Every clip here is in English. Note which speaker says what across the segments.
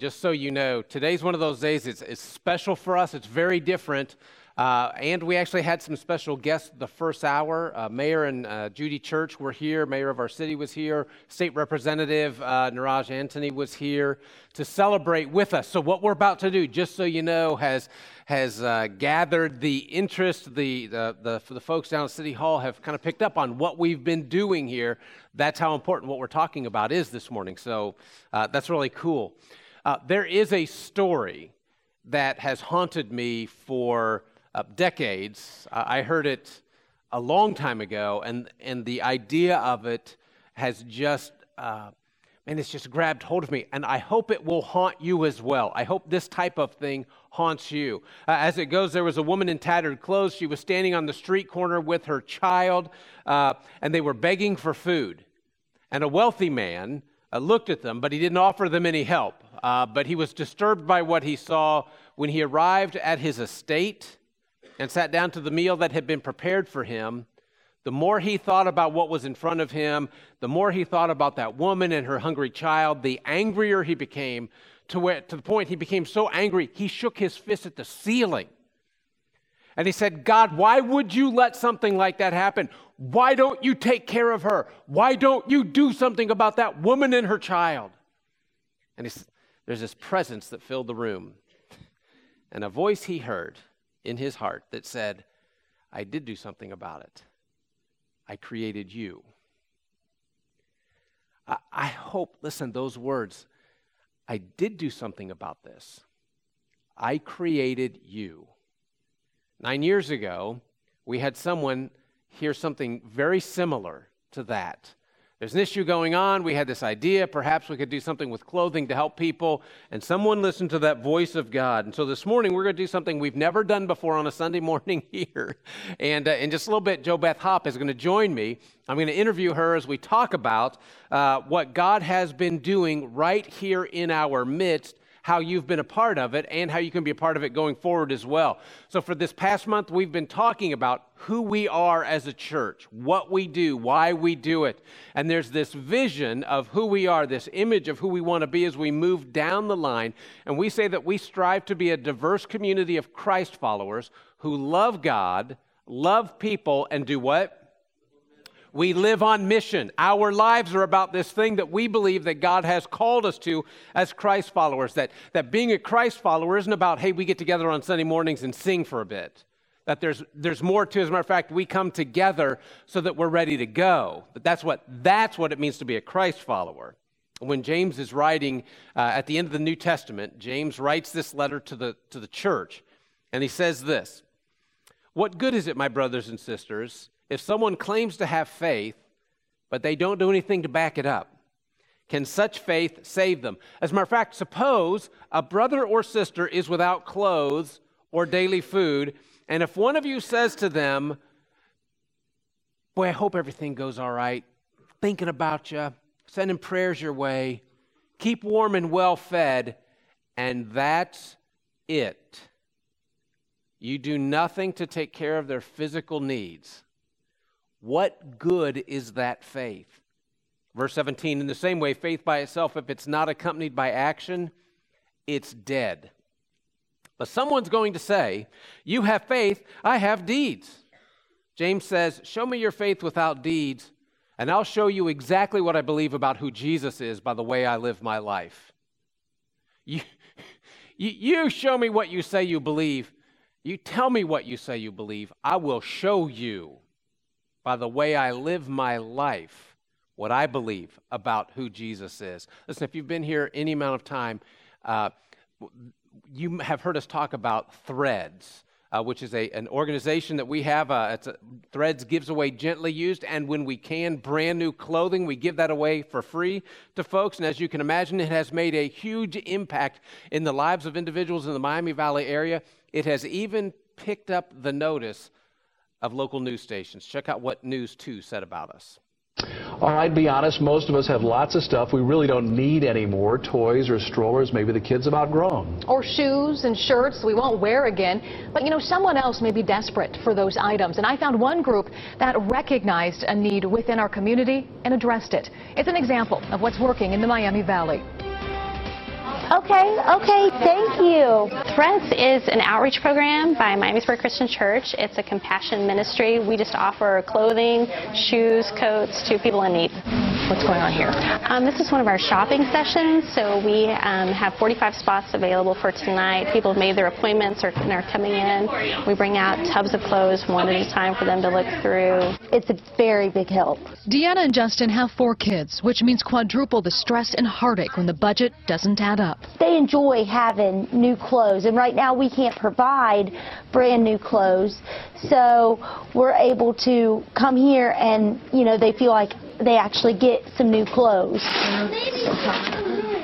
Speaker 1: just so you know, today's one of those days. It's, it's special for us. It's very different. Uh, and we actually had some special guests the first hour. Uh, Mayor and uh, Judy Church were here. Mayor of our city was here. State Representative uh, Niraj Antani was here to celebrate with us. So what we're about to do, just so you know, has has uh, gathered the interest. The, the, the, the folks down at City Hall have kind of picked up on what we've been doing here. That's how important what we're talking about is this morning. So uh, that's really cool. Uh, there is a story that has haunted me for uh, decades. I heard it a long time ago, and, and the idea of it has just uh, and it's just grabbed hold of me. And I hope it will haunt you as well. I hope this type of thing haunts you. Uh, as it goes, there was a woman in tattered clothes. She was standing on the street corner with her child, uh, and they were begging for food. And a wealthy man uh, looked at them, but he didn't offer them any help. Uh, but he was disturbed by what he saw when he arrived at his estate and sat down to the meal that had been prepared for him. The more he thought about what was in front of him, the more he thought about that woman and her hungry child, the angrier he became to, where, to the point he became so angry he shook his fist at the ceiling. And he said, God, why would you let something like that happen? Why don't you take care of her? Why don't you do something about that woman and her child? And there's this presence that filled the room, and a voice he heard in his heart that said, I did do something about it. I created you. I, I hope, listen, those words, I did do something about this. I created you. Nine years ago, we had someone hear something very similar to that. There's an issue going on. We had this idea. Perhaps we could do something with clothing to help people. And someone listened to that voice of God. And so this morning, we're going to do something we've never done before on a Sunday morning here. And uh, in just a little bit, Jo Beth Hop is going to join me. I'm going to interview her as we talk about uh, what God has been doing right here in our midst how you've been a part of it and how you can be a part of it going forward as well. So, for this past month, we've been talking about who we are as a church, what we do, why we do it. And there's this vision of who we are, this image of who we want to be as we move down the line. And we say that we strive to be a diverse community of Christ followers who love God, love people, and do what? We live on mission. Our lives are about this thing that we believe that God has called us to as Christ followers. That, that being a Christ follower isn't about, hey, we get together on Sunday mornings and sing for a bit. That there's, there's more to it. As a matter of fact, we come together so that we're ready to go. But that's what, that's what it means to be a Christ follower. When James is writing uh, at the end of the New Testament, James writes this letter to the, to the church, and he says this What good is it, my brothers and sisters? If someone claims to have faith, but they don't do anything to back it up? Can such faith save them? As a matter of fact, suppose a brother or sister is without clothes or daily food, and if one of you says to them, Boy, I hope everything goes all right, thinking about you, sending prayers your way, keep warm and well fed, and that's it. You do nothing to take care of their physical needs what good is that faith? Verse 17, in the same way, faith by itself, if it's not accompanied by action, it's dead. But someone's going to say, You have faith, I have deeds. James says, Show me your faith without deeds, and I'll show you exactly what I believe about who Jesus is by the way I live my life. You, you, show me what you say you believe. You tell me what you say you believe. I will show you by the way I live my life what I believe about who Jesus is. Listen, if you've been here any amount of time, uh, you have heard us talk about Threads. Uh, which is a, an organization that we have. Uh, a, Threads gives away gently used, and when we can, brand new clothing. We give that away for free to folks. And as you can imagine, it has made a huge impact in the lives of individuals in the Miami Valley area. It has even picked up the notice of local news stations. Check out what News 2 said about us.
Speaker 2: All right, I'd be honest, most of us have lots of stuff we really don't need anymore. Toys or strollers maybe the kids have outgrown.
Speaker 3: Or shoes and shirts we won't wear again. But you know, someone else may be desperate for those items. And I found one group that recognized a need within our community and addressed it. It's an example of what's working in the Miami Valley.
Speaker 4: Okay, okay, thank you.
Speaker 5: Threads is an outreach program by Miamisburg Christian Church. It's a compassion ministry. We just offer clothing, shoes, coats to people in need.
Speaker 3: What's going on here?
Speaker 5: Um, this is one of our shopping sessions, so we um, have 45 spots available for tonight. People have made their appointments or are coming in. We bring out tubs of clothes one at a time for them to look through.
Speaker 4: It's a very big help.
Speaker 3: Deanna and Justin have four kids, which means quadruple the stress and heartache when the budget doesn't add up.
Speaker 4: They enjoy having new clothes, and right now we can't provide brand new clothes, so we're able to come here and, you know, they feel like they actually get some new clothes.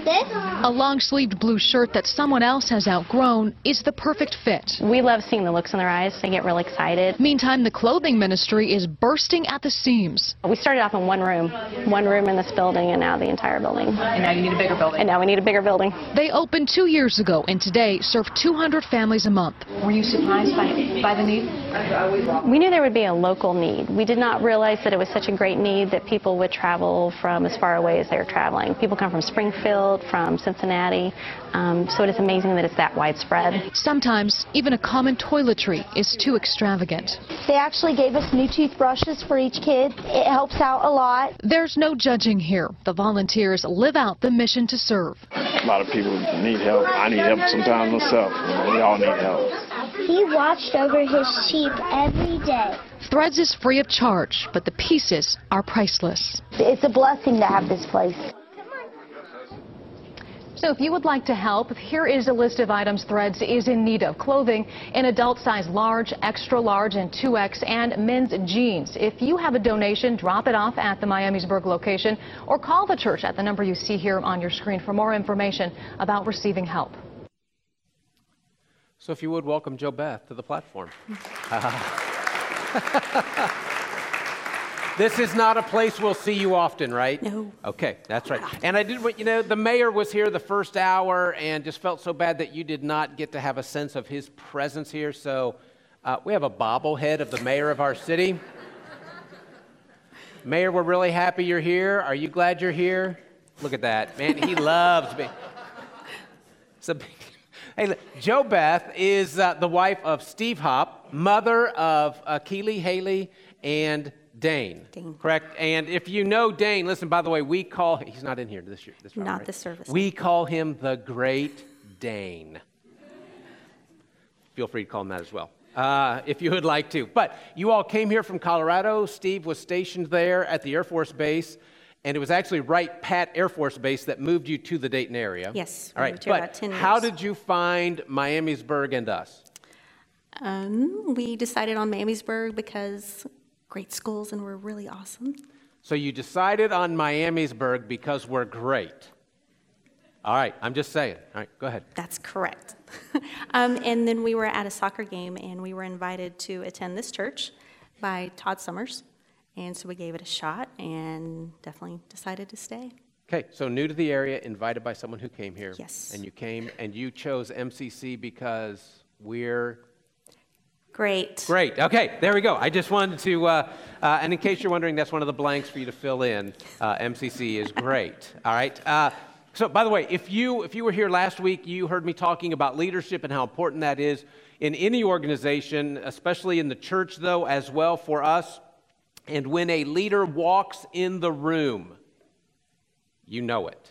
Speaker 3: A long sleeved blue shirt that someone else has outgrown is the perfect fit.
Speaker 5: We love seeing the looks in their eyes. They get real excited.
Speaker 3: Meantime, the clothing ministry is bursting at the seams.
Speaker 5: We started off in one room, one room in this building, and now the entire building.
Speaker 3: And now you need a bigger building.
Speaker 5: And now we need a bigger building.
Speaker 3: They opened two years ago and today serve 200 families a month. Were you surprised by, by the need?
Speaker 5: We knew there would be a local need. We did not realize that it was such a great need that people would travel from as far away as they were traveling. People come from Springfield, from Cincinnati, um, so it is amazing that it's that widespread.
Speaker 3: Sometimes even a common toiletry is too extravagant.
Speaker 4: They actually gave us new toothbrushes for each kid. It helps out a lot.
Speaker 3: There's no judging here. The volunteers live out the mission to serve.
Speaker 6: A lot of people need help. I need help sometimes myself. We all need help.
Speaker 4: He watched over his sheep every day.
Speaker 3: Threads is free of charge, but the pieces are priceless.
Speaker 4: It's a blessing to have this place.
Speaker 3: So if you would like to help, here is a list of items Threads is in need of. Clothing in adult size large, extra large, and 2X, and men's jeans. If you have a donation, drop it off at the Miamisburg location or call the church at the number you see here on your screen for more information about receiving help.
Speaker 1: So if you would welcome Joe Beth to the platform. This is not a place we'll see you often, right?
Speaker 5: No.
Speaker 1: Okay, that's right. And I did what, you know, the mayor was here the first hour and just felt so bad that you did not get to have a sense of his presence here. So uh, we have a bobblehead of the mayor of our city. mayor, we're really happy you're here. Are you glad you're here? Look at that. Man, he loves me. It's a big. Hey, look, Joe Beth is uh, the wife of Steve Hop, mother of uh, Keely, Haley, and Dane.
Speaker 7: Dane.
Speaker 1: Correct? And if you know Dane, listen, by the way, we call, he's not in here this year. This round,
Speaker 7: Not
Speaker 1: right?
Speaker 7: this service.
Speaker 1: We call him the Great Dane. Feel free to call him that as well. Uh, if you would like to. But you all came here from Colorado. Steve was stationed there at the Air Force Base, and it was actually Wright Pat Air Force Base that moved you to the Dayton area.
Speaker 7: Yes,
Speaker 1: All right. but
Speaker 7: about 10
Speaker 1: how did you find Miamisburg and us?
Speaker 7: Um, we decided on Miamisburg because great schools and we're really awesome.
Speaker 1: So you decided on Miamisburg because we're great. All right, I'm just saying. All right, go ahead.
Speaker 7: That's correct. um, and then we were at a soccer game and we were invited to attend this church by Todd Summers. And so we gave it a shot and definitely decided to stay.
Speaker 1: Okay, so new to the area, invited by someone who came here.
Speaker 7: Yes.
Speaker 1: And you came and you chose MCC because we're
Speaker 7: Great.
Speaker 1: great. Okay, there we go. I just wanted to, uh, uh, and in case you're wondering, that's one of the blanks for you to fill in. Uh, MCC is great. All right. Uh, so, by the way, if you if you were here last week, you heard me talking about leadership and how important that is in any organization, especially in the church, though, as well for us. And when a leader walks in the room, you know it.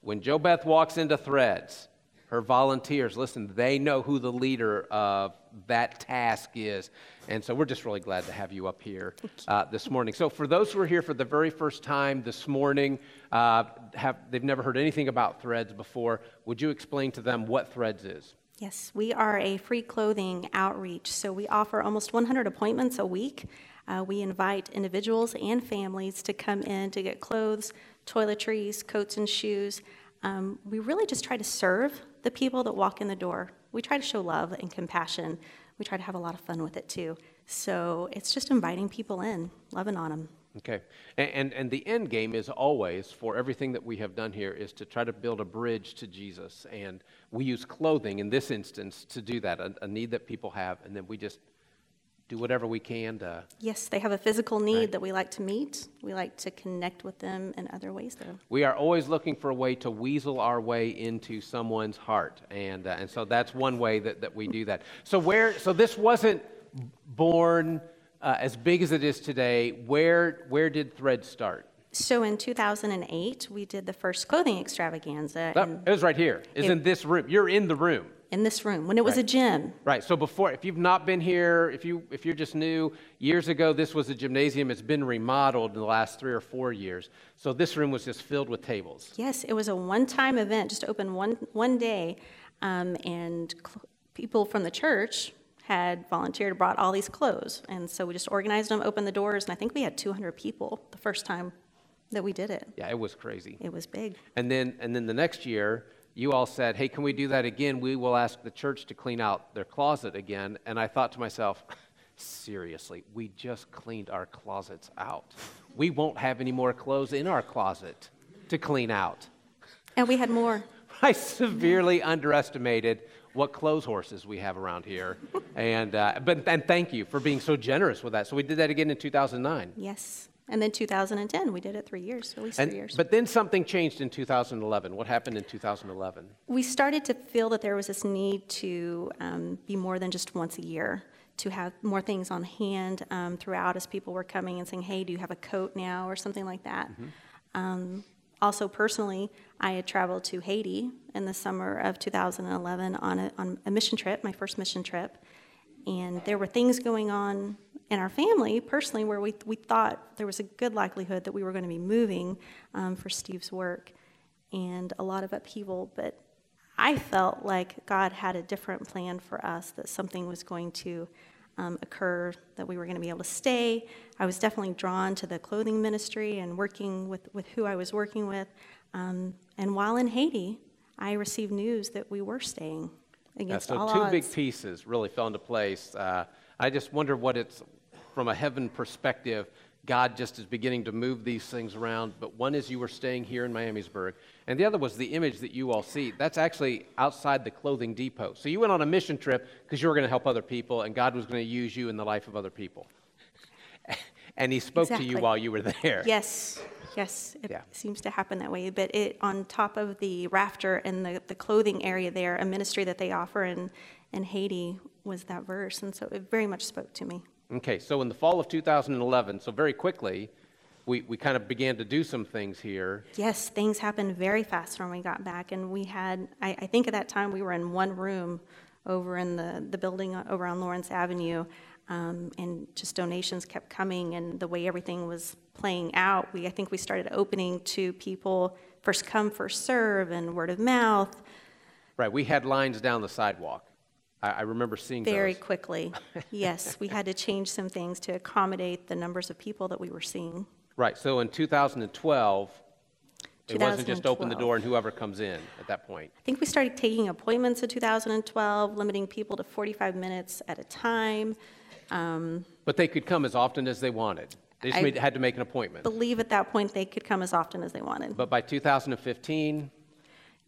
Speaker 1: When Joe Beth walks into Threads, her volunteers, listen, they know who the leader of that task is. And so we're just really glad to have you up here uh, this morning. So, for those who are here for the very first time this morning, uh, have, they've never heard anything about Threads before, would you explain to them what Threads is?
Speaker 7: Yes, we are a free clothing outreach. So we offer almost 100 appointments a week. Uh, we invite individuals and families to come in to get clothes, toiletries, coats, and shoes. Um, we really just try to serve the people that walk in the door. We try to show love and compassion. We try to have a lot of fun with it too. So it's just inviting people in, loving on them.
Speaker 1: Okay. And, and, and the end game is always, for everything that we have done here, is to try to build a bridge to Jesus. And we use clothing in this instance to do that, a, a need that people have, and then we just do whatever we can to.
Speaker 7: Yes, they have a physical need
Speaker 1: Right.
Speaker 7: that we like to meet. We like to connect with them in other ways, though.
Speaker 1: We are always looking for a way to weasel our way into someone's heart, and uh, and so that's one way that, that we do that. So where so this wasn't born uh, as big as it is today. Where where did Thread start?
Speaker 7: So in 2008, we did the first clothing extravaganza
Speaker 1: Oh, it was right here. It's
Speaker 7: It-
Speaker 1: in this room. You're in the room.
Speaker 7: In this room when it was a gym.
Speaker 1: Right. So before, if you've not been here, if you if you're just new, years ago this was a gymnasium. It's been remodeled in the last three or four years. So this room was just filled with tables.
Speaker 7: Yes, it was a one-time event, just open one one day, um, and cl- people from the church had volunteered, brought all these clothes, and so we just organized them, opened the doors, and I think we had 200 people the first time that we did it.
Speaker 1: Yeah, it was crazy.
Speaker 7: It was big.
Speaker 1: And then and then the next year, you all said, "Hey, can we do that again? We will ask the church to clean out their closet again." And I thought to myself, seriously, we just cleaned our closets out. We won't have any more clothes in our closet to clean out.
Speaker 7: And we had more.
Speaker 1: I severely underestimated what clothes horses we have around here. And, uh, but, and thank you for being so generous with that. So we did that again in 2009.
Speaker 7: Yes. And then 2010, we did it three years, at least three years.
Speaker 1: but then something changed in 2011. What happened in 2011?
Speaker 7: we started to feel that there was this need to um, be more than just once a year, to have more things on hand um, throughout as people were coming and saying, hey, do you have a coat now, or something like that. Um, also, personally, I had traveled to Haiti in the summer of 2011 on a, on a mission trip, my first mission trip. And there were things going on in our family, personally, where we, we thought there was a good likelihood that we were going to be moving um, for Steve's work and a lot of upheaval. But I felt like God had a different plan for us, that something was going to um, occur, that we were going to be able to stay. I was definitely drawn to the clothing ministry and working with, with who I was working with. Um, and while in Haiti, I received news that we were staying
Speaker 1: Yeah, so
Speaker 7: all
Speaker 1: two
Speaker 7: odds.
Speaker 1: big pieces really fell into place. Uh, I just wonder what it's from a heaven perspective. God just is beginning to move these things around. But one is you were staying here in Miamisburg, and the other was the image that you all see. That's actually outside the clothing depot. So you went on a mission trip because you were going to help other people, and God was going to use you in the life of other people. and He spoke to you while you were there.
Speaker 7: Yes, yes, it
Speaker 1: Yeah.
Speaker 7: seems to happen that way. But it, on top of the rafter and the, the clothing area there, a ministry that they offer in, in Haiti was that verse. And so it very much spoke to me.
Speaker 1: Okay, so in the fall of 2011, so very quickly, we, we kind of began to do some things here.
Speaker 7: Yes, things happened very fast when we got back. And we had, I, I think at that time we were in one room over in the, the building uh, over on Lawrence Avenue. Um, and just donations kept coming, and the way everything was playing out, we I think we started opening to people first come, first serve, and word of mouth.
Speaker 1: Right, we had lines down the sidewalk. I, I remember seeing
Speaker 7: Very
Speaker 1: those.
Speaker 7: quickly. Yes, we had to change some things to accommodate the numbers of people that we were seeing.
Speaker 1: Right, so in 2012, it wasn't just open the door and whoever comes in at that point.
Speaker 7: I think we started taking appointments in 2012, limiting people to 45 minutes at a time.
Speaker 1: Um, but they could come as often as they wanted. They just
Speaker 7: I-
Speaker 1: made, had to make an appointment.
Speaker 7: Believe at that point they could come as often as they wanted.
Speaker 1: But by 2015,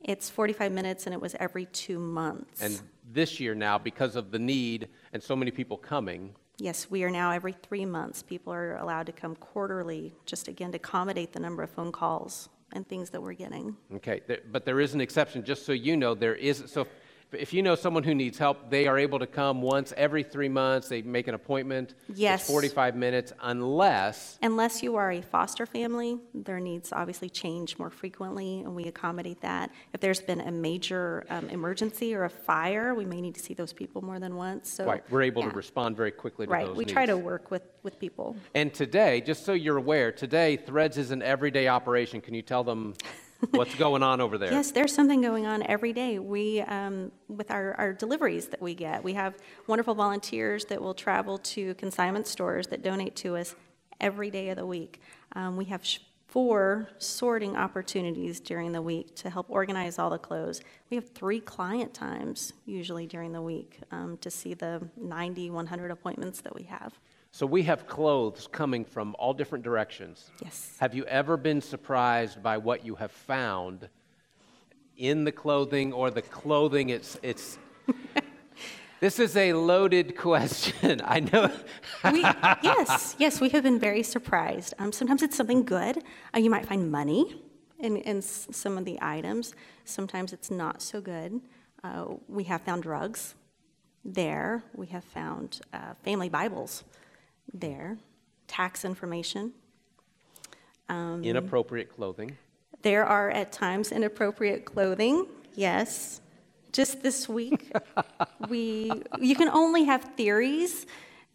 Speaker 7: It's 45 minutes and it was every two months.
Speaker 1: and this year now, because of the need and so many people coming,
Speaker 7: Yes, we are now every three months. People are allowed to come quarterly, just again to accommodate the number of phone calls and things that we're getting.
Speaker 1: okay, there, but there is an exception, just so you know, there is, so if you know someone who needs help, they are able to come once every three months, they make an appointment.
Speaker 7: Yes.
Speaker 1: It's 45 minutes, unless
Speaker 7: Unless you are a foster family, their needs obviously change more frequently, and we accommodate that. If there's been a major um, emergency or a fire, we may need to see those people more than once, so.
Speaker 1: Right, we're able to respond very quickly to
Speaker 7: Right,
Speaker 1: those
Speaker 7: we try to work with, with people.
Speaker 1: And today, just so you're aware, today Threads is an everyday operation. Can you tell them what's going on over there?
Speaker 7: Yes, there's something going on every day. We, um, with our, our deliveries that we get, we have wonderful volunteers that will travel to consignment stores that donate to us every day of the week. Um, we have sh- four sorting opportunities during the week to help organize all the clothes. We have three client times usually during the week um, to see the 90, 100 appointments that we have.
Speaker 1: So we have clothes coming from all different directions.
Speaker 7: Yes.
Speaker 1: Have you ever been surprised by what you have found in the clothing or the clothing it's it's This is a loaded question. I know.
Speaker 7: We, yes, yes, we have been very surprised. Um, sometimes it's something good. Uh, you might find money in, in s- some of the items. Sometimes it's not so good. Uh, we have found drugs there. We have found uh, family Bibles there, tax information.
Speaker 1: Um, inappropriate clothing.
Speaker 7: There are at times inappropriate clothing, yes. Just this week, we, you can only have theories,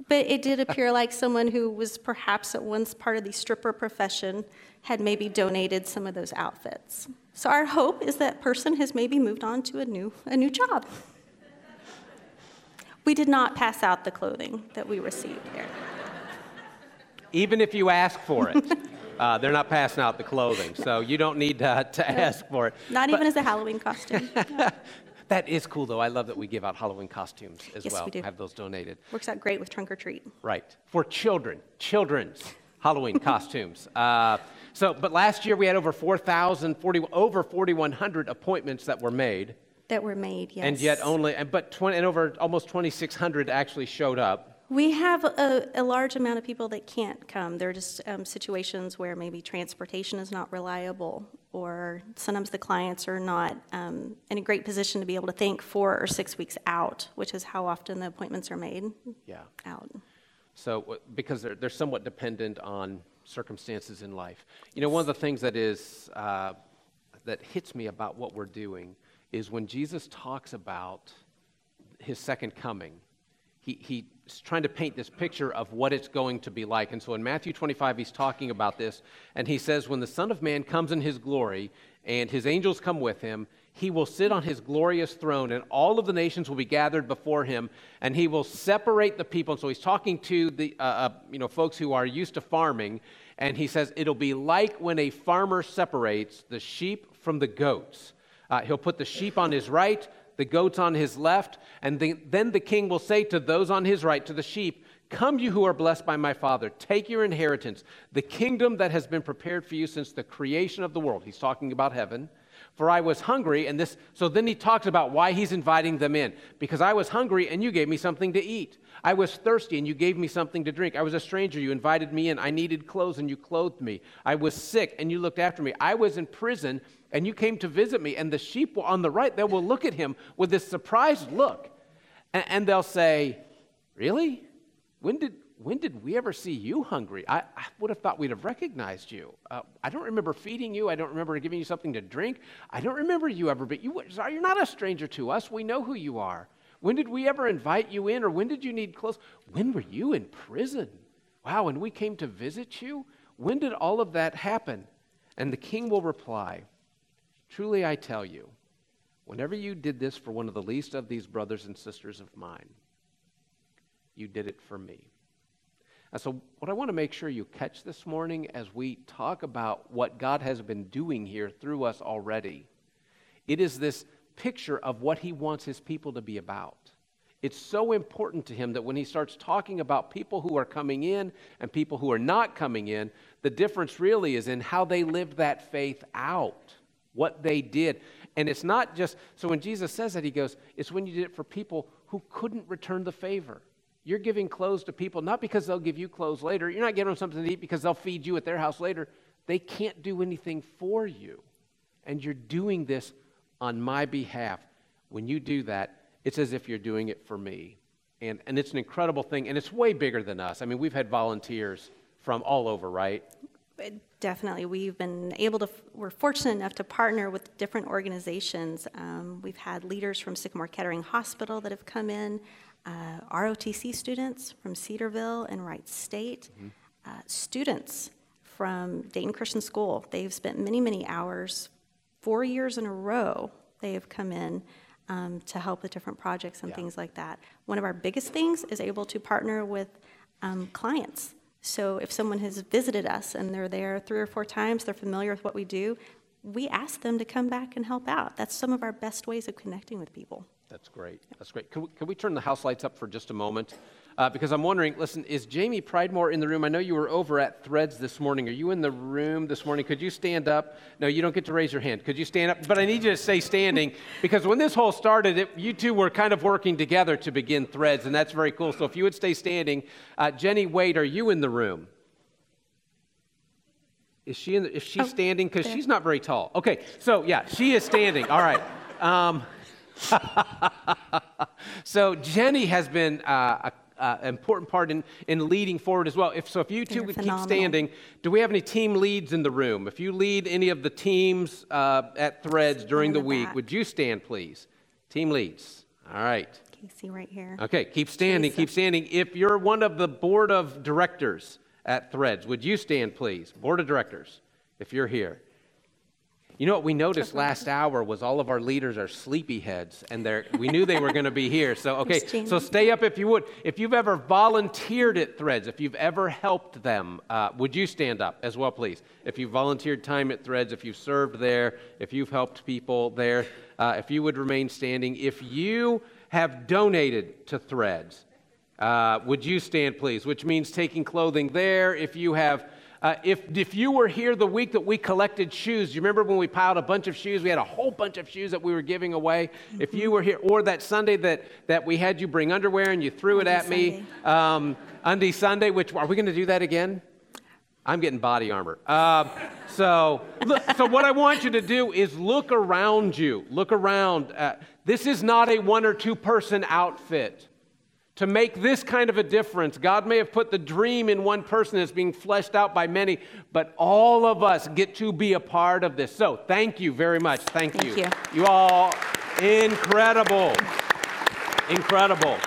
Speaker 7: but it did appear like someone who was perhaps at once part of the stripper profession had maybe donated some of those outfits. So our hope is that person has maybe moved on to a new, a new job. We did not pass out the clothing that we received there.
Speaker 1: Even if you ask for it, uh, they're not passing out the clothing. So you don't need uh, to ask for it.
Speaker 7: Not
Speaker 1: But
Speaker 7: even as a Halloween costume.
Speaker 1: That is cool, though. I love that we give out Halloween costumes as
Speaker 7: Yes,
Speaker 1: well.
Speaker 7: we do.
Speaker 1: Have those donated.
Speaker 7: Works out great with trunk or treat.
Speaker 1: Right. For children, children's Halloween costumes. Uh, so, but last year we had over 4,000, 40, over 4,100 appointments that were made,
Speaker 7: That were made, yes.
Speaker 1: and yet only, and but 20, and over almost 2,600 actually showed up.
Speaker 7: We have a, a large amount of people that can't come. There are just um, situations where maybe transportation is not reliable, or sometimes the clients are not um, in a great position to be able to think four or six weeks out, which is how often the appointments are made
Speaker 1: Yeah.
Speaker 7: out.
Speaker 1: So, uh, because they're, they're somewhat dependent on circumstances in life. You know, one of the things that is, uh, that hits me about what we're doing is when Jesus talks about his second coming, he, he's trying to paint this picture of what it's going to be like. And so in Matthew 25, he's talking about this, and he says, When the Son of Man comes in his glory, and his angels come with him, he will sit on his glorious throne, and all of the nations will be gathered before him, and he will separate the people. And so he's talking to the uh, uh, you know folks who are used to farming, and he says it'll be like when a farmer separates the sheep from the goats. Uh, he'll put the sheep on his right, the goats on his left, and the, then the king will say to those on his right, to the sheep, Come, you who are blessed by my Father, take your inheritance, the kingdom that has been prepared for you since the creation of the world. He's talking about heaven. For I was hungry, and this, so then he talks about why he's inviting them in. Because I was hungry, and you gave me something to eat. I was thirsty, and you gave me something to drink. I was a stranger, you invited me in. I needed clothes, and you clothed me. I was sick, and you looked after me. I was in prison, and you came to visit me. And the sheep on the right, they will look at him with this surprised look, and, and they'll say, Really? When did, when did we ever see you hungry? I, I would have thought we'd have recognized you. Uh, I don't remember feeding you. I don't remember giving you something to drink. I don't remember you ever, but you, you're not a stranger to us. We know who you are. When did we ever invite you in, or when did you need clothes? When were you in prison? Wow, and we came to visit you? When did all of that happen? And the king will reply, Truly I tell you, whenever you did this for one of the least of these brothers and sisters of mine, you did it for me. And so, what I want to make sure you catch this morning as we talk about what God has been doing here through us already, it is this picture of what He wants His people to be about. It's so important to Him that when He starts talking about people who are coming in and people who are not coming in, the difference really is in how they lived that faith out, what they did. And it's not just, so when Jesus says that, He goes, it's when you did it for people who couldn't return the favor. You're giving clothes to people not because they'll give you clothes later. You're not giving them something to eat because they'll feed you at their house later. They can't do anything for you. And you're doing this on my behalf. When you do that, it's as if you're doing it for me. And, and it's an incredible thing. And it's way bigger than us. I mean, we've had volunteers from all over, right?
Speaker 7: Definitely. We've been able to, we're fortunate enough to partner with different organizations. Um, we've had leaders from Sycamore Kettering Hospital that have come in, uh, ROTC students from Cedarville and Wright State, uh, students from Dayton Christian School. They've spent many, many hours, four years in a row, they have come in um, to help with different projects and
Speaker 1: Yeah.
Speaker 7: things like that. One of our biggest things is able to partner with um, clients. So if someone has visited us and they're there three or four times, they're familiar with what we do, we ask them to come back and help out. That's some of our best ways of connecting with people.
Speaker 1: That's great. That's great. Can we, can we turn the house lights up for just a moment? Uh, because I'm wondering listen, is Jamie Pridemore in the room? I know you were over at Threads this morning. Are you in the room this morning? Could you stand up? No, you don't get to raise your hand. Could you stand up? But I need you to stay standing because when this whole started, it, you two were kind of working together to begin Threads, and that's very cool. So if you would stay standing, uh, Jenny Wade, are you in the room? Is she in the, is she
Speaker 7: Oh,
Speaker 1: standing? Because she's not very tall. Okay, so yeah, she is standing. All right. Um, so Jenny has been uh, an important part in, in leading forward as well. If so, if you 2
Speaker 7: They're
Speaker 1: would
Speaker 7: phenomenal.
Speaker 1: keep standing, do we have any team leads in the room? If you lead any of the teams uh, at Threads during the
Speaker 7: the
Speaker 1: week, would you stand, please? Team leads. All right.
Speaker 7: Casey right here.
Speaker 1: Okay, keep standing,
Speaker 7: Teresa.
Speaker 1: keep standing. If you're one of the board of directors at Threads, would you stand, please? Board of directors, if you're here. You know what we noticed last hour was all of our leaders are sleepyheads, and they're, we knew they were going to be here. So, okay, so stay up if you would. If you've ever volunteered at Threads, if you've ever helped them, uh, would you stand up as well, please? If you volunteered time at Threads, if you've served there, if you've helped people there, uh, if you would remain standing. If you have donated to Threads, uh, would you stand, please? Which means taking clothing there. If you have, uh, if if you were here the week that we collected shoes, you remember when we piled a bunch of shoes? We had a whole bunch of shoes that we were giving away. If you were here, or that Sunday that that we had you bring underwear and you threw it
Speaker 7: Undie
Speaker 1: at me, um, Undie Sunday. Which are we going to do that again? I'm getting body armor. Uh, so, look, so what I want you to do is look around you. Look around. Uh, this is not a one or two person outfit. To make this kind of a difference, God may have put the dream in one person that's being fleshed out by many, but all of us get to be a part of this. So, thank you very much. Thank,
Speaker 7: Thank you.
Speaker 1: You all, incredible. Incredible.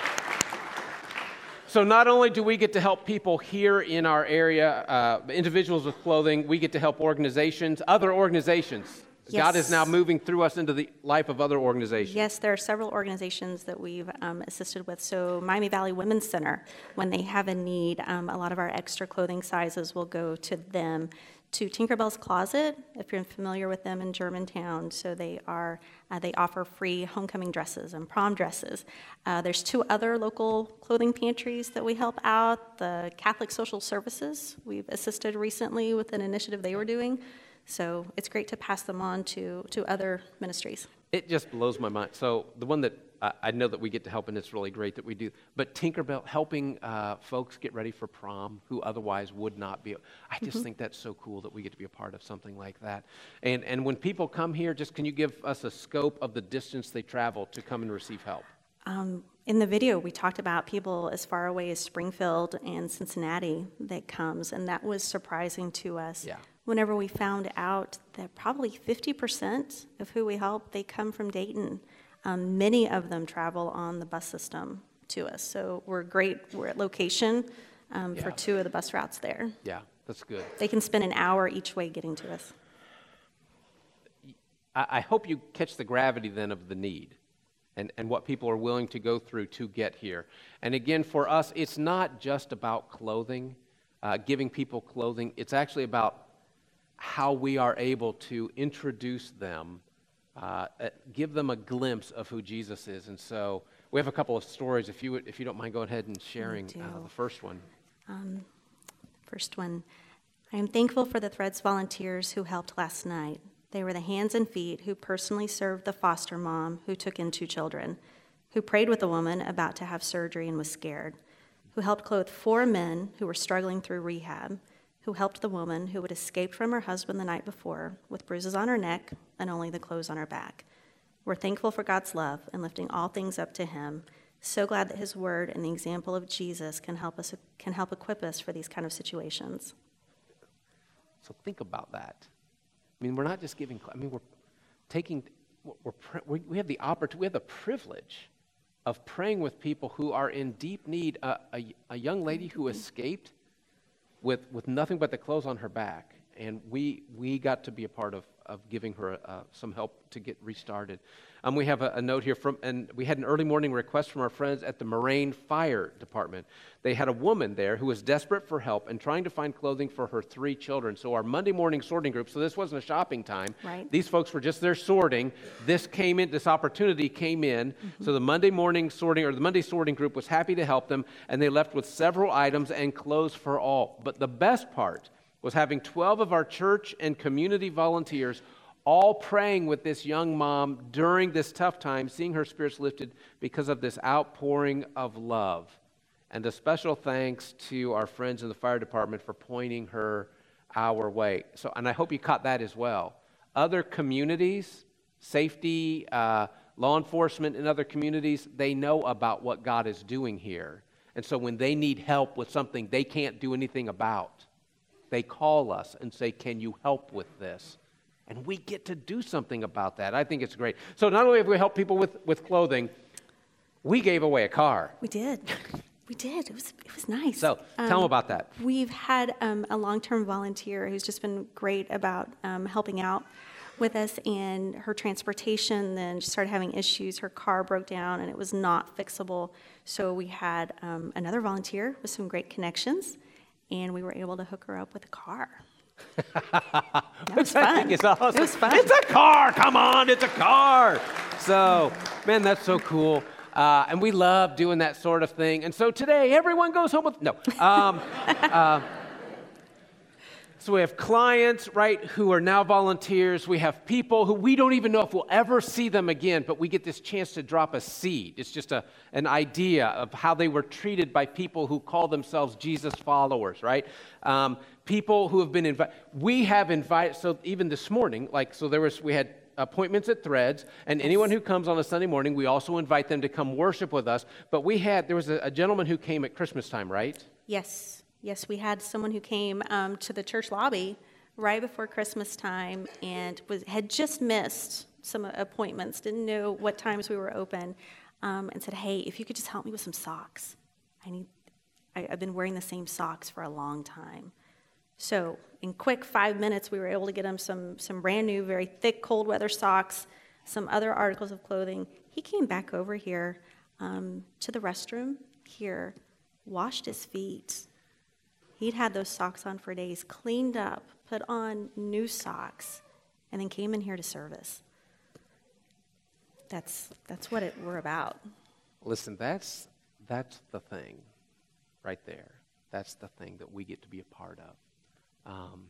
Speaker 1: So not only do we get to help people here in our area, uh, individuals with clothing, we get to help organizations, other organizations. God is now moving through us into the life of other organizations.
Speaker 7: Yes, there are several organizations that we've um, assisted with. So Miami Valley Women's Center, when they have a need, um, a lot of our extra clothing sizes will go to them. To Tinkerbell's Closet, if you're familiar with them in Germantown, so they are uh, they offer free homecoming dresses and prom dresses. Uh, there's two other local clothing pantries that we help out. The Catholic Social Services, we've assisted recently with an initiative they were doing. So it's great to pass them on to to other ministries.
Speaker 1: It just blows my mind. So the one that I, I know that we get to help, and it's really great that we do. But Tinkerbell helping uh, folks get ready for prom who otherwise would not be. I just
Speaker 7: Mm-hmm.
Speaker 1: think that's so cool that we get to be a part of something like that. And and when people come here, just can you give us a scope of the distance they travel to come and receive help?
Speaker 7: Um, in the video, we talked about people as far away as Springfield and Cincinnati that comes, and that was surprising to us.
Speaker 1: Yeah.
Speaker 7: Whenever we found out that probably 50% of who we help, they come from Dayton. Um, many of them travel on the bus system to us, so we're great. We're at location um, for two of the bus routes there.
Speaker 1: Yeah, that's good.
Speaker 7: They can spend an hour each way getting to us.
Speaker 1: I, I hope you catch the gravity then of the need and, and what people are willing to go through to get here. And again, for us, it's not just about clothing, uh, giving people clothing, it's actually about how we are able to introduce them, uh, give them a glimpse of who Jesus is. And so we have a couple of stories. If you, would, if you don't mind, go ahead and sharing uh, the first one.
Speaker 7: First one. I am thankful for the Threads volunteers who helped last night. They were the hands and feet who personally served the foster mom who took in two children, who prayed with a woman about to have surgery and was scared, who helped clothe four men who were struggling through rehab, who helped the woman who had escaped from her husband the night before with bruises on her neck and only the clothes on her back. We're thankful for God's love and lifting all things up to Him. So glad that His Word and the example of Jesus can help us can help equip us for these kind of situations.
Speaker 1: So think about that. I mean, we're not just giving, I mean, we're taking, we're, we're, we have the opportunity, we have the privilege of praying with people who are in deep need. Uh, a, a young lady who escaped with, with nothing but the clothes on her back, and we, we got to be a part of, of giving her uh, some help to get restarted. Um, we have a, a, note here from, and we had an early morning request from our friends at the Moraine Fire Department. They had a woman there who was desperate for help and trying to find clothing for her three children. So our Monday morning sorting group, so this wasn't a shopping time.
Speaker 7: Right.
Speaker 1: These folks were just there sorting. This came in, this opportunity came in. Mm-hmm. So the Monday morning sorting, or the Monday sorting group was happy to help them, and they left with several items and clothes for all. But the best part was having 12 of our church and community volunteers all praying with this young mom during this tough time, seeing her spirits lifted because of this outpouring of love. And a special thanks to our friends in the fire department for pointing her our way. So, and I hope you caught that as well. Other communities, safety, uh, law enforcement in other communities, they know about what God is doing here. And so when they need help with something they can't do anything about, they call us and say, Can you help with this? And we get to do something about that. I think it's great. So not only have we helped people with, with clothing, we gave away a car.
Speaker 7: We did. We did. It was, it was nice.
Speaker 1: So tell um, them about that.
Speaker 7: We've had um, a long term volunteer who's just been great about um, helping out with us, and her transportation then she started having issues. Her car broke down and it was not fixable. So we had um, another volunteer with some great connections, and we were able to hook her up with a car.
Speaker 1: Which I think is awesome.
Speaker 7: It was fun.
Speaker 1: It's a car. Come on, it's a car. So, man, that's so cool. Uh, and we love doing that sort of thing. And so today, everyone goes home with no. Um, uh, so we have clients, right, who are now volunteers. We have people who we don't even know if we'll ever see them again, but we get this chance to drop a seed. It's just a, an idea of how they were treated by people who call themselves Jesus followers, right? Um, people who have been invited. We have invited, so even this morning, like, so there was, we had appointments at Threads, and anyone who comes on a Sunday morning, we also invite them to come worship with us. But we had, there was a, a gentleman who came at Christmas time, right?
Speaker 7: Yes. Yes, we had someone who came um, to the church lobby right before Christmas time and was, had just missed some appointments, didn't know what times we were open, um, and said, "Hey, if you could just help me with some socks, I need. I, I've been wearing the same socks for a long time." So, in quick five minutes, we were able to get him some some brand new, very thick cold weather socks, some other articles of clothing. He came back over here um, to the restroom here, washed his feet, He'd had those socks on for days, cleaned up, put on new socks, and then came in here to service. That's, that's what it, we're about.
Speaker 1: Listen, that's, that's the thing right there. That's the thing that we get to be a part of. Um,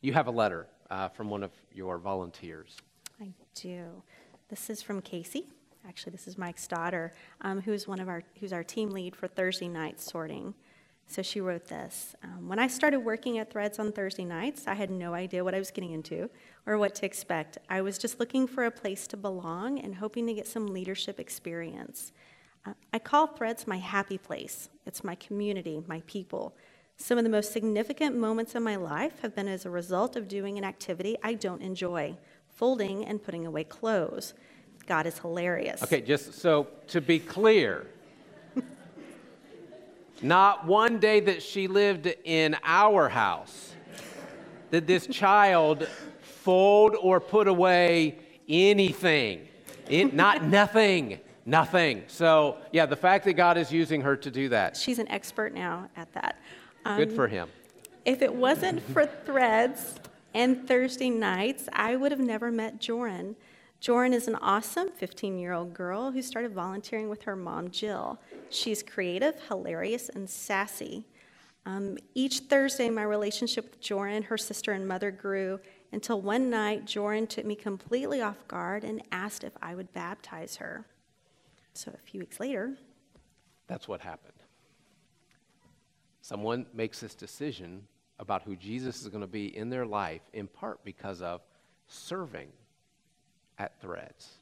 Speaker 1: you have a letter uh, from one of your volunteers.
Speaker 7: I do. This is from Casey. Actually, this is Mike's daughter, um, who's one of our who's our team lead for Thursday night sorting. So she wrote this um, When I started working at Threads on Thursday nights, I had no idea what I was getting into or what to expect. I was just looking for a place to belong and hoping to get some leadership experience. Uh, I call Threads my happy place, it's my community, my people. Some of the most significant moments in my life have been as a result of doing an activity I don't enjoy folding and putting away clothes. God is hilarious.
Speaker 1: Okay, just so to be clear, not one day that she lived in our house did this child fold or put away anything. It, not nothing. Nothing. So, yeah, the fact that God is using her to do that.
Speaker 7: She's an expert now at that.
Speaker 1: Um, Good for him.
Speaker 7: If it wasn't for threads and Thursday nights, I would have never met Joran. Joran is an awesome 15 year old girl who started volunteering with her mom, Jill. She's creative, hilarious, and sassy. Um, each Thursday, my relationship with Joran, her sister, and mother grew until one night, Joran took me completely off guard and asked if I would baptize her. So a few weeks later,
Speaker 1: that's what happened. Someone makes this decision about who Jesus is going to be in their life, in part because of serving at threads.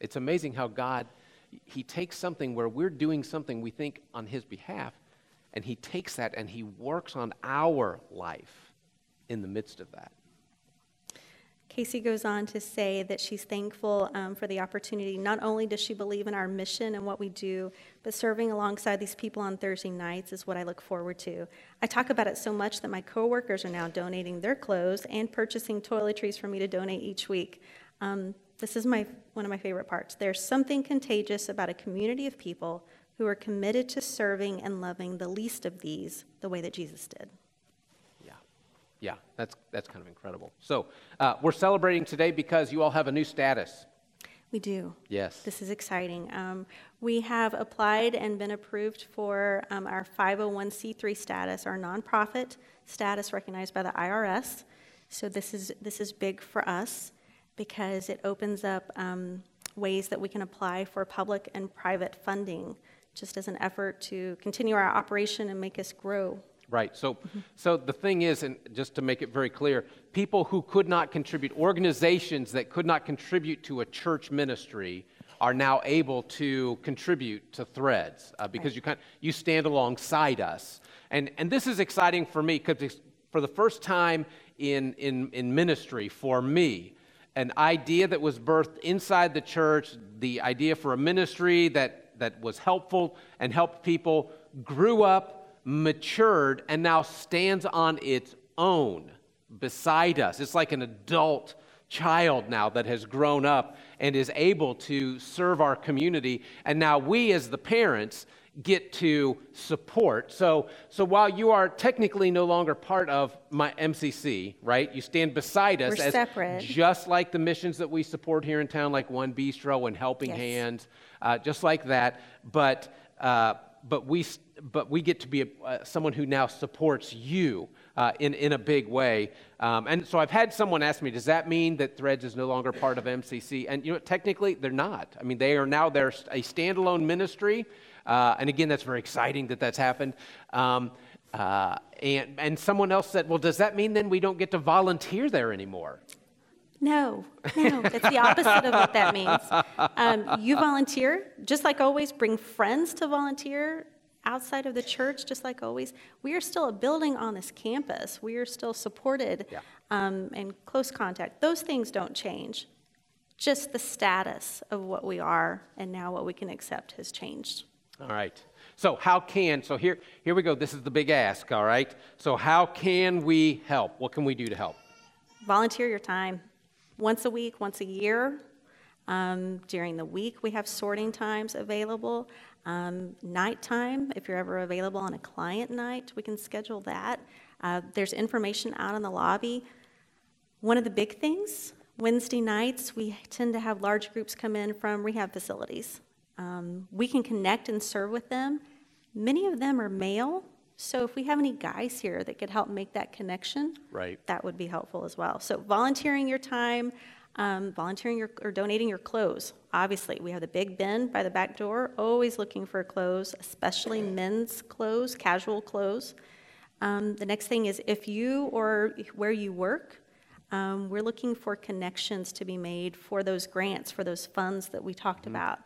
Speaker 1: It's amazing how God, He takes something where we're doing something we think on His behalf, and He takes that and He works on our life in the midst of that.
Speaker 7: Casey goes on to say that she's thankful um, for the opportunity. Not only does she believe in our mission and what we do, but serving alongside these people on Thursday nights is what I look forward to. I talk about it so much that my coworkers are now donating their clothes and purchasing toiletries for me to donate each week. Um, this is my, one of my favorite parts. There's something contagious about a community of people who are committed to serving and loving the least of these the way that Jesus did.
Speaker 1: Yeah, yeah, that's, that's kind of incredible. So uh, we're celebrating today because you all have a new status.
Speaker 7: We do.
Speaker 1: Yes.
Speaker 7: This is exciting. Um, we have applied and been approved for um, our 501c3 status, our nonprofit status recognized by the IRS. So this is this is big for us because it opens up um, ways that we can apply for public and private funding, just as an effort to continue our operation and make us grow.
Speaker 1: Right. So, so the thing is, and just to make it very clear, people who could not contribute, organizations that could not contribute to a church ministry, are now able to contribute to Threads uh, because you kind you stand alongside us, and and this is exciting for me because for the first time in in in ministry for me, an idea that was birthed inside the church, the idea for a ministry that that was helpful and helped people, grew up matured and now stands on its own beside us. It's like an adult child now that has grown up and is able to serve our community. And now we, as the parents, get to support. So, so while you are technically no longer part of my MCC, right? You stand beside us
Speaker 7: We're
Speaker 1: as
Speaker 7: separate.
Speaker 1: just like the missions that we support here in town, like One Bistro and Helping
Speaker 7: Yes.
Speaker 1: Hands, uh, just like that. But uh, but we but we get to be a, uh, someone who now supports you uh, in in a big way. Um, and so I've had someone ask me, does that mean that Threads is no longer part of MCC? And you know, technically they're not. I mean, they are now they're a standalone ministry. Uh, and again, that's very exciting that that's happened. Um, uh, and, and someone else said, well, does that mean then we don't get to volunteer there anymore?
Speaker 7: No, no, it's the opposite of what that means. Um, you volunteer, just like always, bring friends to volunteer outside of the church, just like always. We are still a building on this campus. We are still supported
Speaker 1: Yeah.
Speaker 7: um, and close contact. Those things don't change. Just the status of what we are and now what we can accept has changed.
Speaker 1: All right. So how can so here here we go. This is the big ask. All right. So how can we help? What can we do to help?
Speaker 7: volunteer your time once a week, once a year. Um, during the week, we have sorting times available. Um, nighttime, if you're ever available on a client night, we can schedule that. Uh, there's information out in the lobby. One of the big things, Wednesday nights, we tend to have large groups come in from rehab facilities. Um, we can connect and serve with them. Many of them are male, so if we have any guys here that could help make that connection,
Speaker 1: Right.
Speaker 7: that would be helpful as well. So volunteering your time, um, volunteering your, or donating your clothes. Obviously, we have the big bin by the back door, always looking for clothes, especially men's clothes, casual clothes. Um, the next thing is if you or where you work, um, we're looking for connections to be made for those grants, for those funds that we talked about.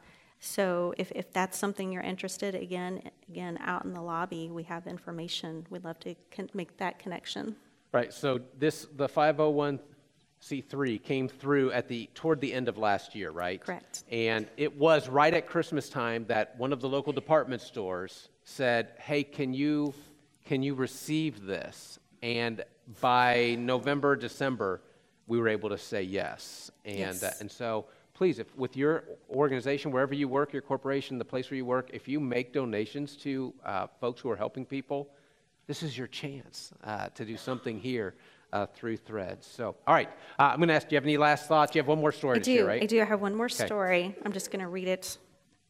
Speaker 7: So if, if that's something you're interested, again, again, out in the lobby, we have information. We'd love to con- make that connection.
Speaker 1: Right. So this the 501c3 came through at the toward the end of last year, right?
Speaker 7: Correct.
Speaker 1: And it was right at Christmas time that one of the local department stores said, "Hey, can you can you receive this?" And by November, December, we were able to say yes. And
Speaker 7: Yes.
Speaker 1: uh, and so please, if with your organization, wherever you work, your corporation, the place where you work, if you make donations to uh, folks who are helping people, this is your chance uh, to do something here uh, through Threads. So, all right, uh, I'm going to ask. Do you have any last thoughts? You have one more story
Speaker 7: I
Speaker 1: to
Speaker 7: do.
Speaker 1: share, right?
Speaker 7: I do. I have one more
Speaker 1: Okay.
Speaker 7: story. I'm just going to read it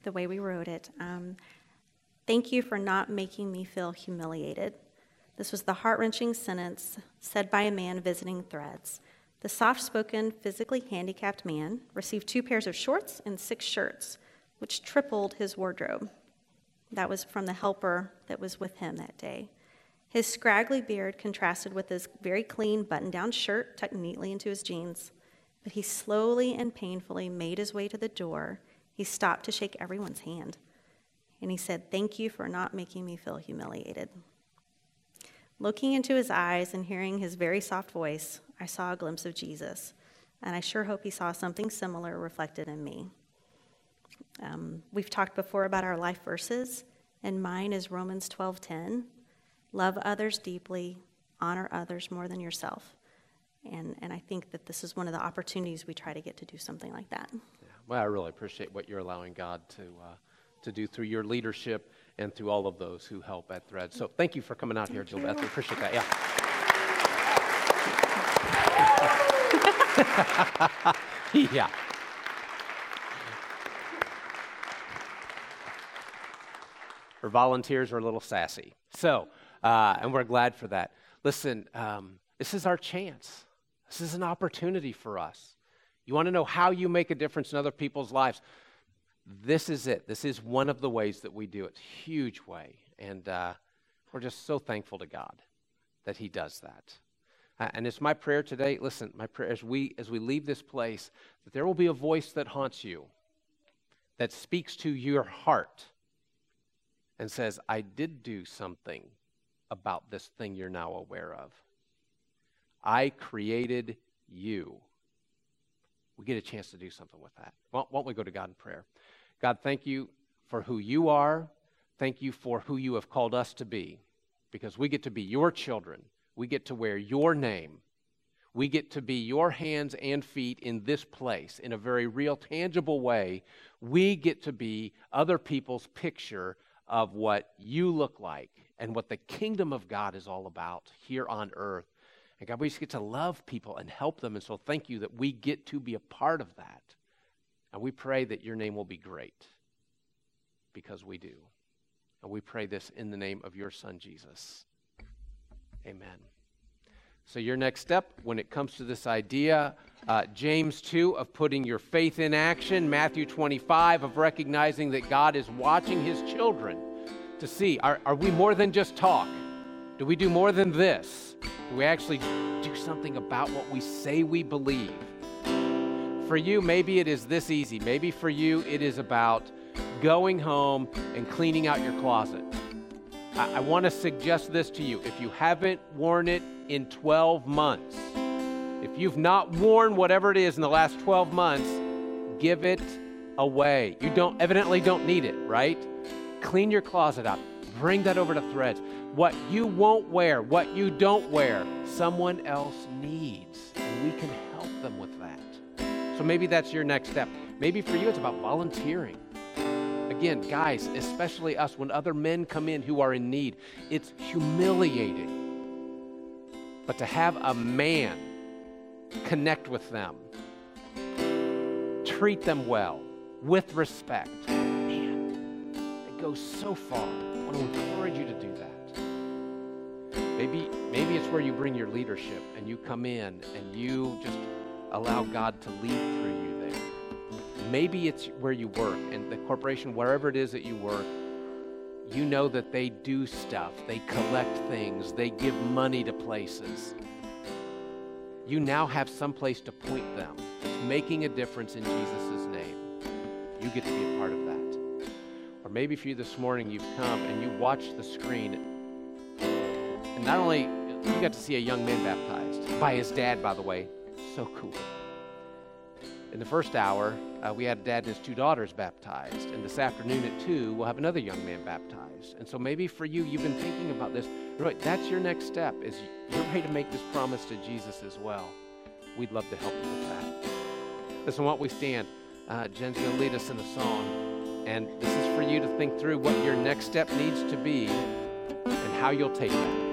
Speaker 7: the way we wrote it. Um, Thank you for not making me feel humiliated. This was the heart wrenching sentence said by a man visiting Threads. The soft spoken, physically handicapped man received two pairs of shorts and six shirts, which tripled his wardrobe. That was from the helper that was with him that day. His scraggly beard contrasted with his very clean button down shirt tucked neatly into his jeans. But he slowly and painfully made his way to the door. He stopped to shake everyone's hand. And he said, Thank you for not making me feel humiliated. Looking into his eyes and hearing his very soft voice, I saw a glimpse of Jesus. and I sure hope he saw something similar reflected in me. Um, we've talked before about our life verses, and mine is Romans 12:10. Love others deeply, honor others more than yourself. And, and I think that this is one of the opportunities we try to get to do something like that.
Speaker 1: Yeah. Well, I really appreciate what you're allowing God to, uh, to do through your leadership and through all of those who help at Thread. So thank you for coming out here, Jill Beth. We appreciate that. Yeah. yeah. Our volunteers are a little sassy. So, uh, and we're glad for that. Listen, um, this is our chance. This is an opportunity for us. You want to know how you make a difference in other people's lives? This is it. This is one of the ways that we do it. Huge way. And uh, we're just so thankful to God that He does that. Uh, and it's my prayer today. Listen, my prayer as we as we leave this place, that there will be a voice that haunts you, that speaks to your heart, and says, "I did do something about this thing you're now aware of. I created you." We get a chance to do something with that. Why don't we go to God in prayer? God, thank you for who you are. Thank you for who you have called us to be, because we get to be your children. We get to wear your name. We get to be your hands and feet in this place in a very real, tangible way. We get to be other people's picture of what you look like and what the kingdom of God is all about here on earth. And God, we just get to love people and help them. And so thank you that we get to be a part of that. And we pray that your name will be great because we do. And we pray this in the name of your son, Jesus. Amen. So, your next step when it comes to this idea, uh, James 2 of putting your faith in action, Matthew 25 of recognizing that God is watching his children to see are, are we more than just talk? Do we do more than this? Do we actually do something about what we say we believe? For you, maybe it is this easy. Maybe for you, it is about going home and cleaning out your closet. I, I want to suggest this to you. If you haven't worn it in 12 months, if you've not worn whatever it is in the last 12 months, give it away. You don't evidently don't need it, right? Clean your closet up. Bring that over to Threads. What you won't wear, what you don't wear, someone else needs, and we can help them with that. So maybe that's your next step. Maybe for you, it's about volunteering. Again, guys, especially us, when other men come in who are in need, it's humiliating. But to have a man connect with them, treat them well, with respect, man, it goes so far. I want to encourage you to do that. Maybe, maybe it's where you bring your leadership and you come in and you just allow God to lead. Maybe it's where you work and the corporation, wherever it is that you work, you know that they do stuff, they collect things, they give money to places. You now have some place to point them that's making a difference in Jesus' name. You get to be a part of that. Or maybe for you this morning, you've come and you watched the screen, and not only you got to see a young man baptized by his dad, by the way, so cool. In the first hour, uh, we had a dad and his two daughters baptized. And this afternoon at 2, we'll have another young man baptized. And so maybe for you, you've been thinking about this. Right, that's your next step, is you're ready to make this promise to Jesus as well. We'd love to help you with that. Listen, what we stand, uh, Jen's going to lead us in a song. And this is for you to think through what your next step needs to be and how you'll take that.